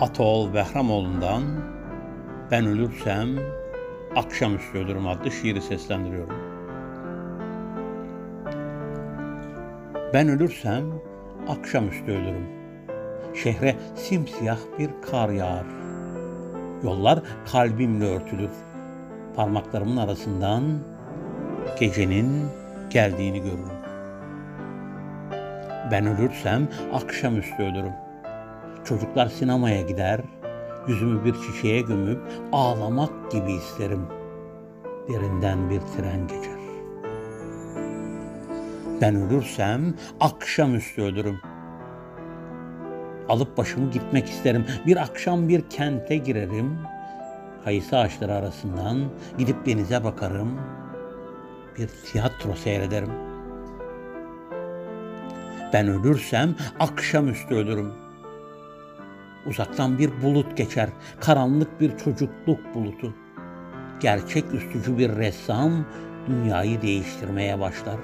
Ataol Behramoğlu'ndan Ben Ölürsem Akşamüstü Ölürüm adlı şiiri seslendiriyorum. Ben ölürsem akşamüstü ölürüm. Şehre simsiyah bir kar yağar. Yollar kalbimle örtülür. Parmaklarımın arasından gecenin geldiğini görürüm. Ben ölürsem akşamüstü ölürüm. Çocuklar sinemaya gider, yüzümü bir çiçeğe gömüp ağlamak gibi isterim. Derinden bir tren geçer. Ben ölürsem akşamüstü ölürüm. Alıp başımı gitmek isterim. Bir akşam bir kente girerim. Kayısı ağaçları arasından gidip denize bakarım. Bir tiyatro seyrederim. Ben ölürsem akşamüstü ölürüm. Uzaktan bir bulut geçer, karanlık bir çocukluk bulutu. Gerçek üstücü bir ressam dünyayı değiştirmeye başlar.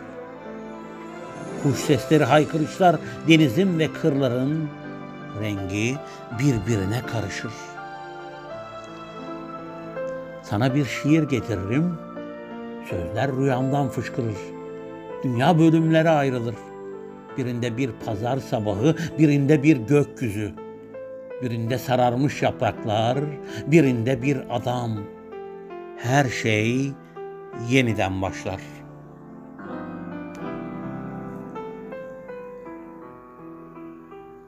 Kuş sesleri, haykırışlar, denizin ve kırların rengi birbirine karışır. Sana bir şiir getiririm, sözler rüyamdan fışkırır. Dünya bölümlere ayrılır. Birinde bir pazar sabahı, birinde bir gökyüzü. Birinde sararmış yapraklar, birinde bir adam. Her şey yeniden başlar.''